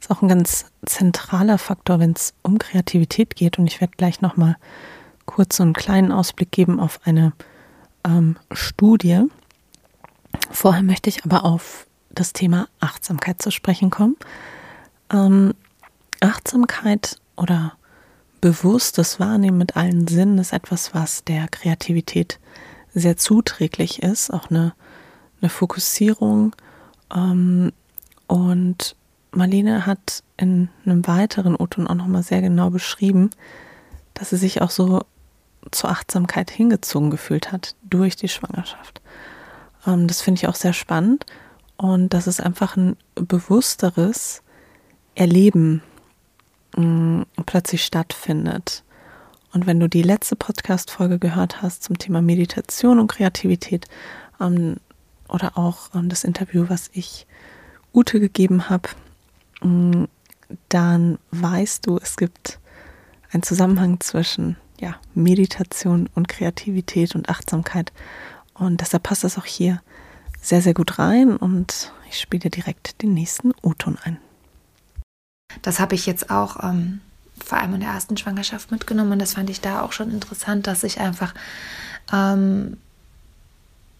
ist auch ein ganz zentraler Faktor, wenn es um Kreativität geht. Und ich werde gleich nochmal kurz so einen kleinen Ausblick geben auf eine ähm, Studie. Vorher möchte ich aber auf das Thema Achtsamkeit zu sprechen kommen. Ähm, Achtsamkeit oder bewusstes Wahrnehmen mit allen Sinnen ist etwas, was der Kreativität sehr zuträglich ist, auch eine, eine Fokussierung. Ähm, und Marlene hat in einem weiteren O-Ton auch nochmal sehr genau beschrieben, dass sie sich auch so zur Achtsamkeit hingezogen gefühlt hat durch die Schwangerschaft. Ähm, das finde ich auch sehr spannend und das ist einfach ein bewussteres Erleben plötzlich stattfindet. Und wenn du die letzte Podcast-Folge gehört hast zum Thema Meditation und Kreativität ähm, oder auch ähm, das Interview, was ich Ute gegeben habe, ähm, dann weißt du, es gibt einen Zusammenhang zwischen ja, Meditation und Kreativität und Achtsamkeit. Und deshalb passt das auch hier sehr, sehr gut rein. Und ich spiele direkt den nächsten O-Ton ein. Das habe ich jetzt auch ähm, vor allem in der ersten Schwangerschaft mitgenommen und das fand ich da auch schon interessant, dass ich einfach ähm,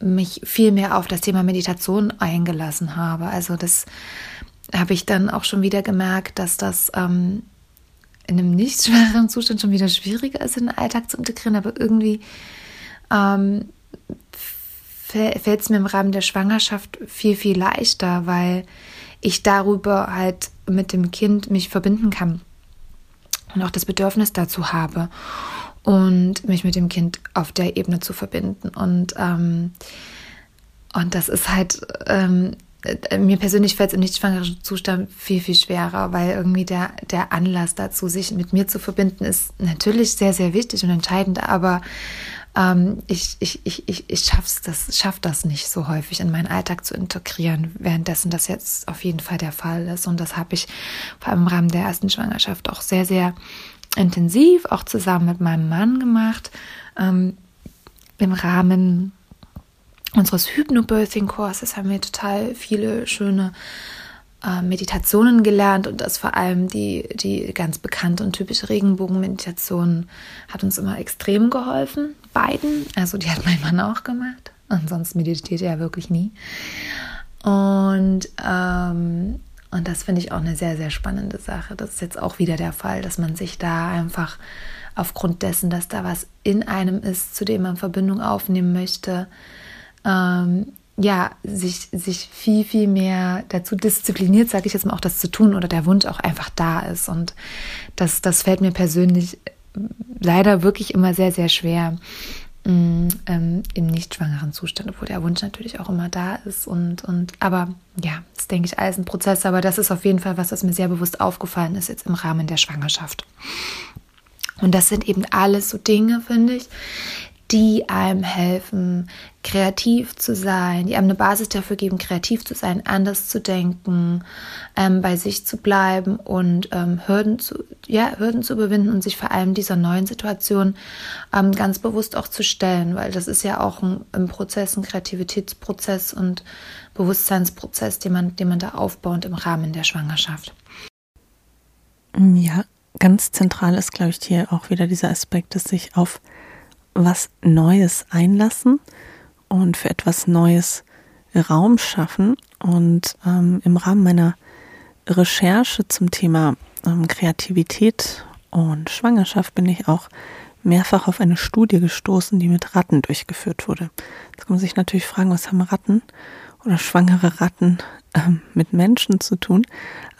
mich viel mehr auf das Thema Meditation eingelassen habe. Also das habe ich dann auch schon wieder gemerkt, dass das ähm, in einem nicht schweren Zustand schon wieder schwieriger ist, in den Alltag zu integrieren, aber irgendwie ähm, fällt es mir im Rahmen der Schwangerschaft viel, viel leichter, weil ich darüber halt mit dem Kind mich verbinden kann und auch das Bedürfnis dazu habe und mich mit dem Kind auf der Ebene zu verbinden. Und, ähm, und das ist halt, ähm, mir persönlich fällt es im nicht schwangeren Zustand viel, viel schwerer, weil irgendwie der, der Anlass dazu, sich mit mir zu verbinden, ist natürlich sehr, sehr wichtig und entscheidend, aber ähm, ich, ich, ich, ich, ich schaff's das, schaff das nicht so häufig in meinen Alltag zu integrieren, währenddessen das jetzt auf jeden Fall der Fall ist. Und das habe ich vor allem im Rahmen der ersten Schwangerschaft auch sehr, sehr intensiv, auch zusammen mit meinem Mann gemacht. Ähm, Im Rahmen unseres Hypnobirthing-Kurses haben wir total viele schöne äh, Meditationen gelernt und das vor allem die, die ganz bekannte und typische Regenbogen-Meditation hat uns immer extrem geholfen, beiden. Also die hat mein Mann auch gemacht. Ansonsten meditiert er wirklich nie. Und, ähm, und das finde ich auch eine sehr, sehr spannende Sache. Das ist jetzt auch wieder der Fall, dass man sich da einfach aufgrund dessen, dass da was in einem ist, zu dem man Verbindung aufnehmen möchte, ähm, ja, sich, sich viel, viel mehr dazu diszipliniert, sage ich jetzt mal, auch das zu tun oder der Wunsch auch einfach da ist. Und das, das fällt mir persönlich leider wirklich immer sehr, sehr schwer. mm, ähm, im nicht schwangeren Zustand, obwohl der Wunsch natürlich auch immer da ist. Und, und aber ja, das denke ich alles ein Prozess, aber das ist auf jeden Fall was, was mir sehr bewusst aufgefallen ist jetzt im Rahmen der Schwangerschaft. Und das sind eben alles so Dinge, finde ich, die einem helfen, kreativ zu sein, die einem eine Basis dafür geben, kreativ zu sein, anders zu denken, ähm, bei sich zu bleiben und ähm, Hürden, zu, ja, Hürden zu überwinden und sich vor allem dieser neuen Situation ähm, ganz bewusst auch zu stellen, weil das ist ja auch ein, ein Prozess, ein Kreativitätsprozess und Bewusstseinsprozess, den man, den man da aufbaut im Rahmen der Schwangerschaft. Ja, ganz zentral ist, glaube ich, hier auch wieder dieser Aspekt, dass sich auf was Neues einlassen und für etwas Neues Raum schaffen. Und ähm, im Rahmen meiner Recherche zum Thema ähm, Kreativität und Schwangerschaft bin ich auch mehrfach auf eine Studie gestoßen, die mit Ratten durchgeführt wurde. Jetzt kann man sich natürlich fragen, was haben Ratten oder schwangere Ratten ähm, mit Menschen zu tun?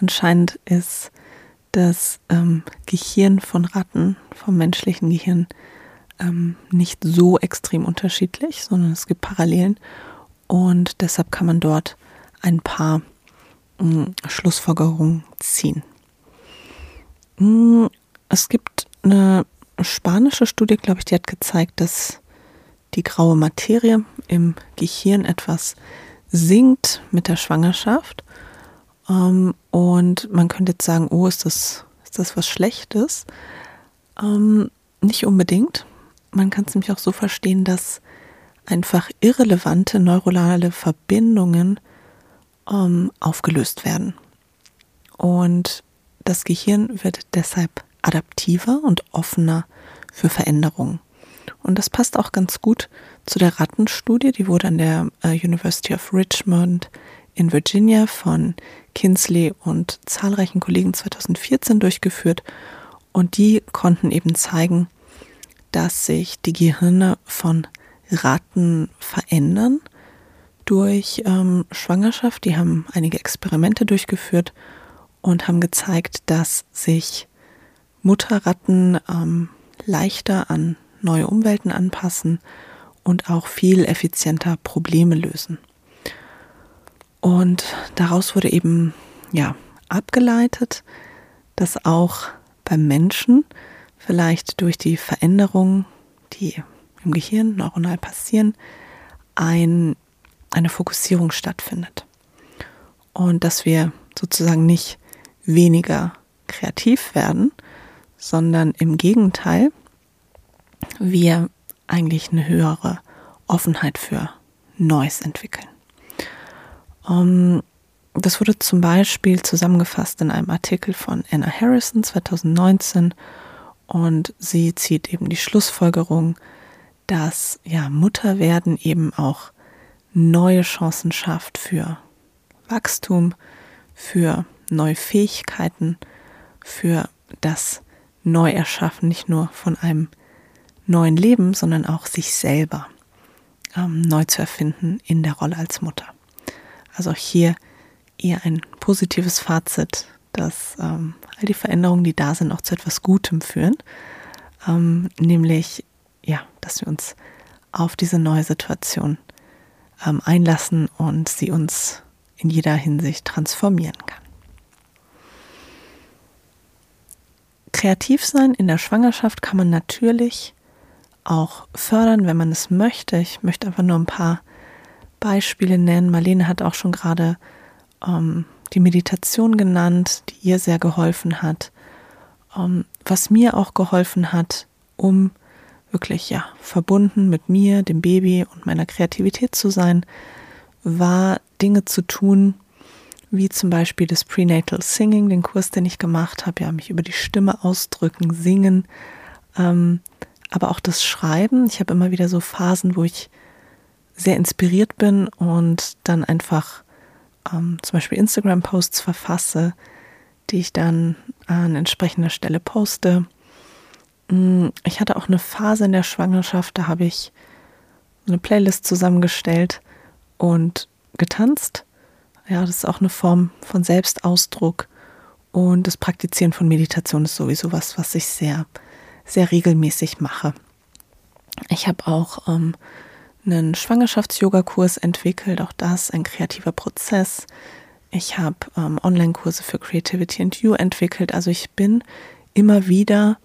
Anscheinend ist das ähm, Gehirn von Ratten vom menschlichen Gehirn ähm, nicht so extrem unterschiedlich, sondern es gibt Parallelen und deshalb kann man dort ein paar mh, Schlussfolgerungen ziehen. Mh, es gibt eine spanische Studie, glaube ich, die hat gezeigt, dass die graue Materie im Gehirn etwas sinkt mit der Schwangerschaft. Ähm, und man könnte jetzt sagen, oh, ist das, ist das was Schlechtes? Ähm, nicht unbedingt. Man kann es nämlich auch so verstehen, dass einfach irrelevante neuronale Verbindungen ähm, aufgelöst werden. Und das Gehirn wird deshalb adaptiver und offener für Veränderungen. Und das passt auch ganz gut zu der Rattenstudie, die wurde an der äh, University of Richmond in Virginia von Kinsley und zahlreichen Kollegen 2014 durchgeführt. Und die konnten eben zeigen, dass sich die Gehirne von Ratten verändern durch ähm, Schwangerschaft. Die haben einige Experimente durchgeführt und haben gezeigt, dass sich Mutterratten ähm, leichter an neue Umwelten anpassen und auch viel effizienter Probleme lösen. Und daraus wurde eben ja abgeleitet, dass auch beim Menschen vielleicht durch die Veränderungen, die im Gehirn neuronal passieren, ein, eine Fokussierung stattfindet. Und dass wir sozusagen nicht weniger kreativ werden, sondern im Gegenteil, wir eigentlich eine höhere Offenheit für Neues entwickeln. Um, das wurde zum Beispiel zusammengefasst in einem Artikel von Anna Harrison 2019 und sie zieht eben die Schlussfolgerung, dass ja Mutterwerden eben auch neue Chancen schafft für Wachstum, für neue Fähigkeiten, für das Neuerschaffen nicht nur von einem neuen Leben, sondern auch sich selber ähm, neu zu erfinden in der Rolle als Mutter. Also hier eher ein positives Fazit dass ähm, all die Veränderungen, die da sind, auch zu etwas Gutem führen. Ähm, nämlich, ja, dass wir uns auf diese neue Situation ähm, einlassen und sie uns in jeder Hinsicht transformieren kann. Kreativ sein in der Schwangerschaft kann man natürlich auch fördern, wenn man es möchte. Ich möchte einfach nur ein paar Beispiele nennen. Marlene hat auch schon gerade ähm, die Meditation genannt, die ihr sehr geholfen hat. Ähm, was mir auch geholfen hat, um wirklich ja verbunden mit mir, dem Baby und meiner Kreativität zu sein, war Dinge zu tun, wie zum Beispiel das Prenatal Singing, den Kurs, den ich gemacht habe, ja, mich über die Stimme ausdrücken, singen, ähm, aber auch das Schreiben. Ich habe immer wieder so Phasen, wo ich sehr inspiriert bin und dann einfach ähm, zum Beispiel Instagram-Posts verfasse, die ich dann an entsprechender Stelle poste. Mm, ich hatte auch eine Phase in der Schwangerschaft, da habe ich eine Playlist zusammengestellt und getanzt. Ja, das ist auch eine Form von Selbstausdruck. Und das Praktizieren von Meditation ist sowieso was, was ich sehr, sehr regelmäßig mache. Ich habe auch ähm, einen Schwangerschafts-Yoga-Kurs entwickelt. Auch das ein kreativer Prozess. Ich habe ähm, Online-Kurse für Creativity and You entwickelt. Also ich bin immer wieder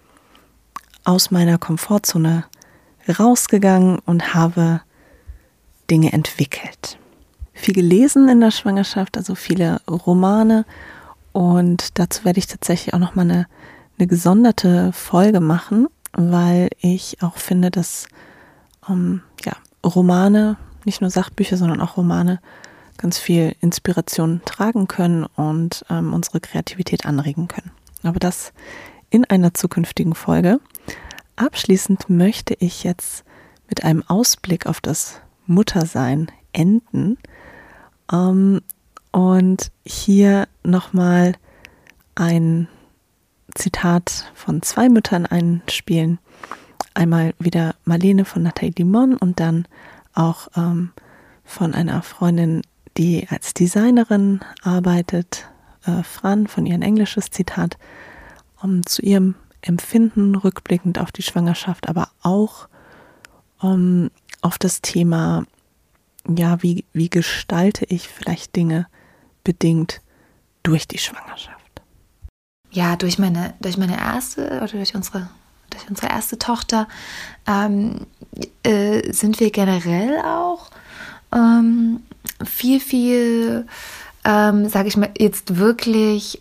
aus meiner Komfortzone rausgegangen und habe Dinge entwickelt. Viel gelesen in der Schwangerschaft, also viele Romane. Und dazu werde ich tatsächlich auch nochmal eine, eine gesonderte Folge machen, weil ich auch finde, dass ähm, ja, Romane, nicht nur Sachbücher, sondern auch Romane, ganz viel Inspiration tragen können und ähm, unsere Kreativität anregen können. Aber das in einer zukünftigen Folge. Abschließend möchte ich jetzt mit einem Ausblick auf das Muttersein enden ähm, und hier nochmal ein Zitat von zwei Müttern einspielen. Einmal wieder Marlene von Nathalie Dimon und dann auch ähm, von einer Freundin, die als Designerin arbeitet, äh, Fran, von ihrem englisches Zitat, um zu ihrem Empfinden rückblickend auf die Schwangerschaft, aber auch um, auf das Thema, ja, wie, wie gestalte ich vielleicht Dinge bedingt durch die Schwangerschaft? Ja, durch meine, durch meine erste oder durch unsere, durch unsere erste Tochter ähm, äh, sind wir generell auch ähm, viel, viel, ähm, sage ich mal, jetzt wirklich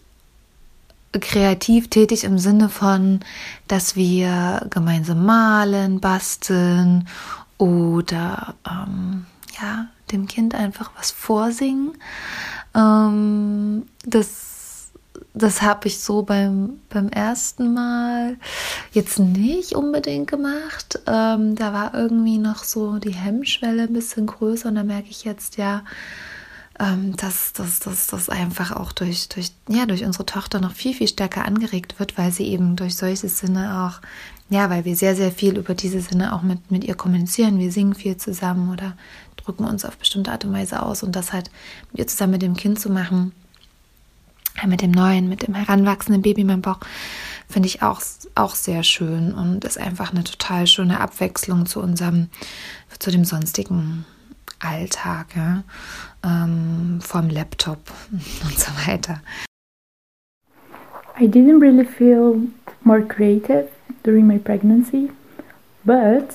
kreativ tätig im Sinne von, dass wir gemeinsam malen, basteln oder ähm, ja, dem Kind einfach was vorsingen. Ähm, das das habe ich so beim, beim ersten Mal jetzt nicht unbedingt gemacht. Ähm, da war irgendwie noch so die Hemmschwelle ein bisschen größer und da merke ich jetzt ja, ähm, dass das dass, dass einfach auch durch, durch, ja, durch unsere Tochter noch viel, viel stärker angeregt wird, weil sie eben durch solche Sinne auch, ja, weil wir sehr, sehr viel über diese Sinne auch mit, mit ihr kommunizieren. Wir singen viel zusammen oder drücken uns auf bestimmte Art und Weise aus und das halt mit ihr zusammen mit dem Kind zu machen, mit dem neuen, mit dem heranwachsenden Baby in meinem Bauch, finde ich auch, auch sehr schön und ist einfach eine total schöne Abwechslung zu unserem, zu dem sonstigen Alltag, ja, ähm, vom Laptop und so weiter. I didn't really feel more creative during my pregnancy, but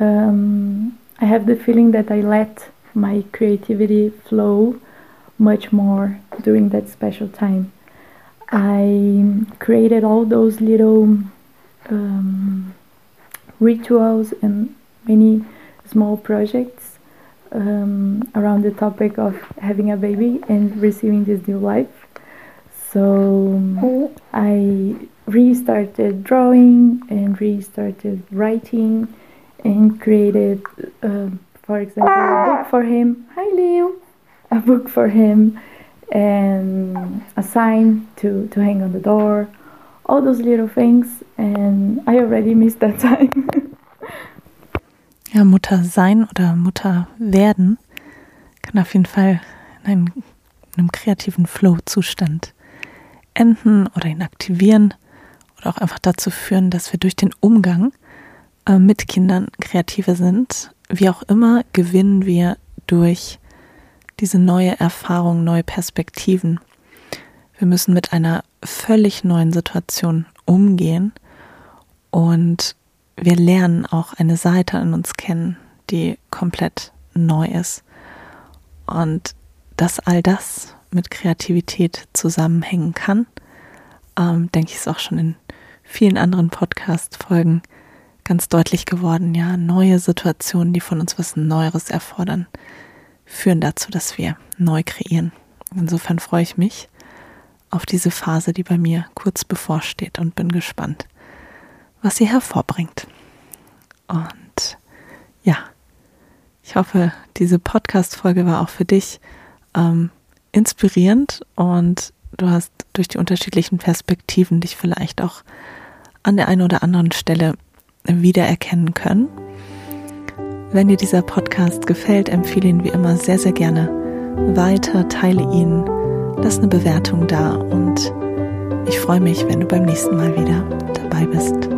um, I have the feeling that I let my creativity flow much more during that special time. I created all those little um, rituals and many small projects um, around the topic of having a baby and receiving this new life. So I restarted drawing and restarted writing and created, uh, for example, a book for him. Hi, Leo. A book for him and a sign to, to hang on the door. All those little things, and I already missed that time. Ja, Mutter sein oder Mutter werden kann auf jeden Fall in einem, in einem kreativen Flow-Zustand enden oder ihn aktivieren oder auch einfach dazu führen, dass wir durch den Umgang äh, mit Kindern kreativer sind. Wie auch immer gewinnen wir durch diese neue Erfahrung, neue Perspektiven. Wir müssen mit einer völlig neuen Situation umgehen und wir lernen auch eine Seite in uns kennen, die komplett neu ist. Und dass all das mit Kreativität zusammenhängen kann, ähm, denke ich, ist auch schon in vielen anderen Podcast-Folgen ganz deutlich geworden. Ja, neue Situationen, die von uns was Neueres erfordern, führen dazu, dass wir neu kreieren. Insofern freue ich mich auf diese Phase, die bei mir kurz bevorsteht und bin gespannt, was sie hervorbringt. Und ja, ich hoffe, diese Podcast-Folge war auch für dich ähm, inspirierend und du hast durch die unterschiedlichen Perspektiven dich vielleicht auch an der einen oder anderen Stelle wiedererkennen können. Wenn dir dieser Podcast gefällt, empfehle ihn wie immer sehr, sehr gerne weiter, teile ihn, lass eine Bewertung da und ich freue mich, wenn du beim nächsten Mal wieder dabei bist.